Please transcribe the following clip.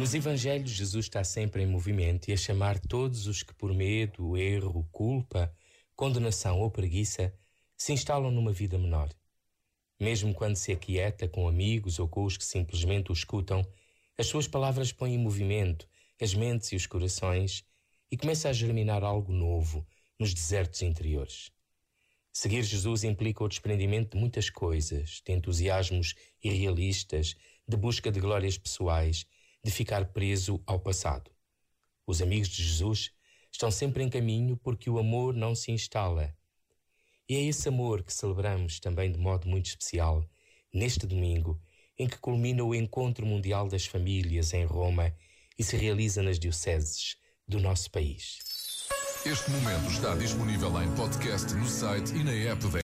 Nos Evangelhos, Jesus está sempre em movimento e a chamar todos os que, por medo, erro, culpa, condenação ou preguiça, se instalam numa vida menor. Mesmo quando se aquieta com amigos ou com os que simplesmente o escutam, as suas palavras põem em movimento as mentes e os corações e começa a germinar algo novo nos desertos interiores. Seguir Jesus implica o desprendimento de muitas coisas, de entusiasmos irrealistas, de busca de glórias pessoais de ficar preso ao passado. Os amigos de Jesus estão sempre em caminho porque o amor não se instala. E é esse amor que celebramos também de modo muito especial neste domingo, em que culmina o Encontro Mundial das Famílias em Roma e se realiza nas dioceses do nosso país. Este momento está disponível em podcast no site e na app da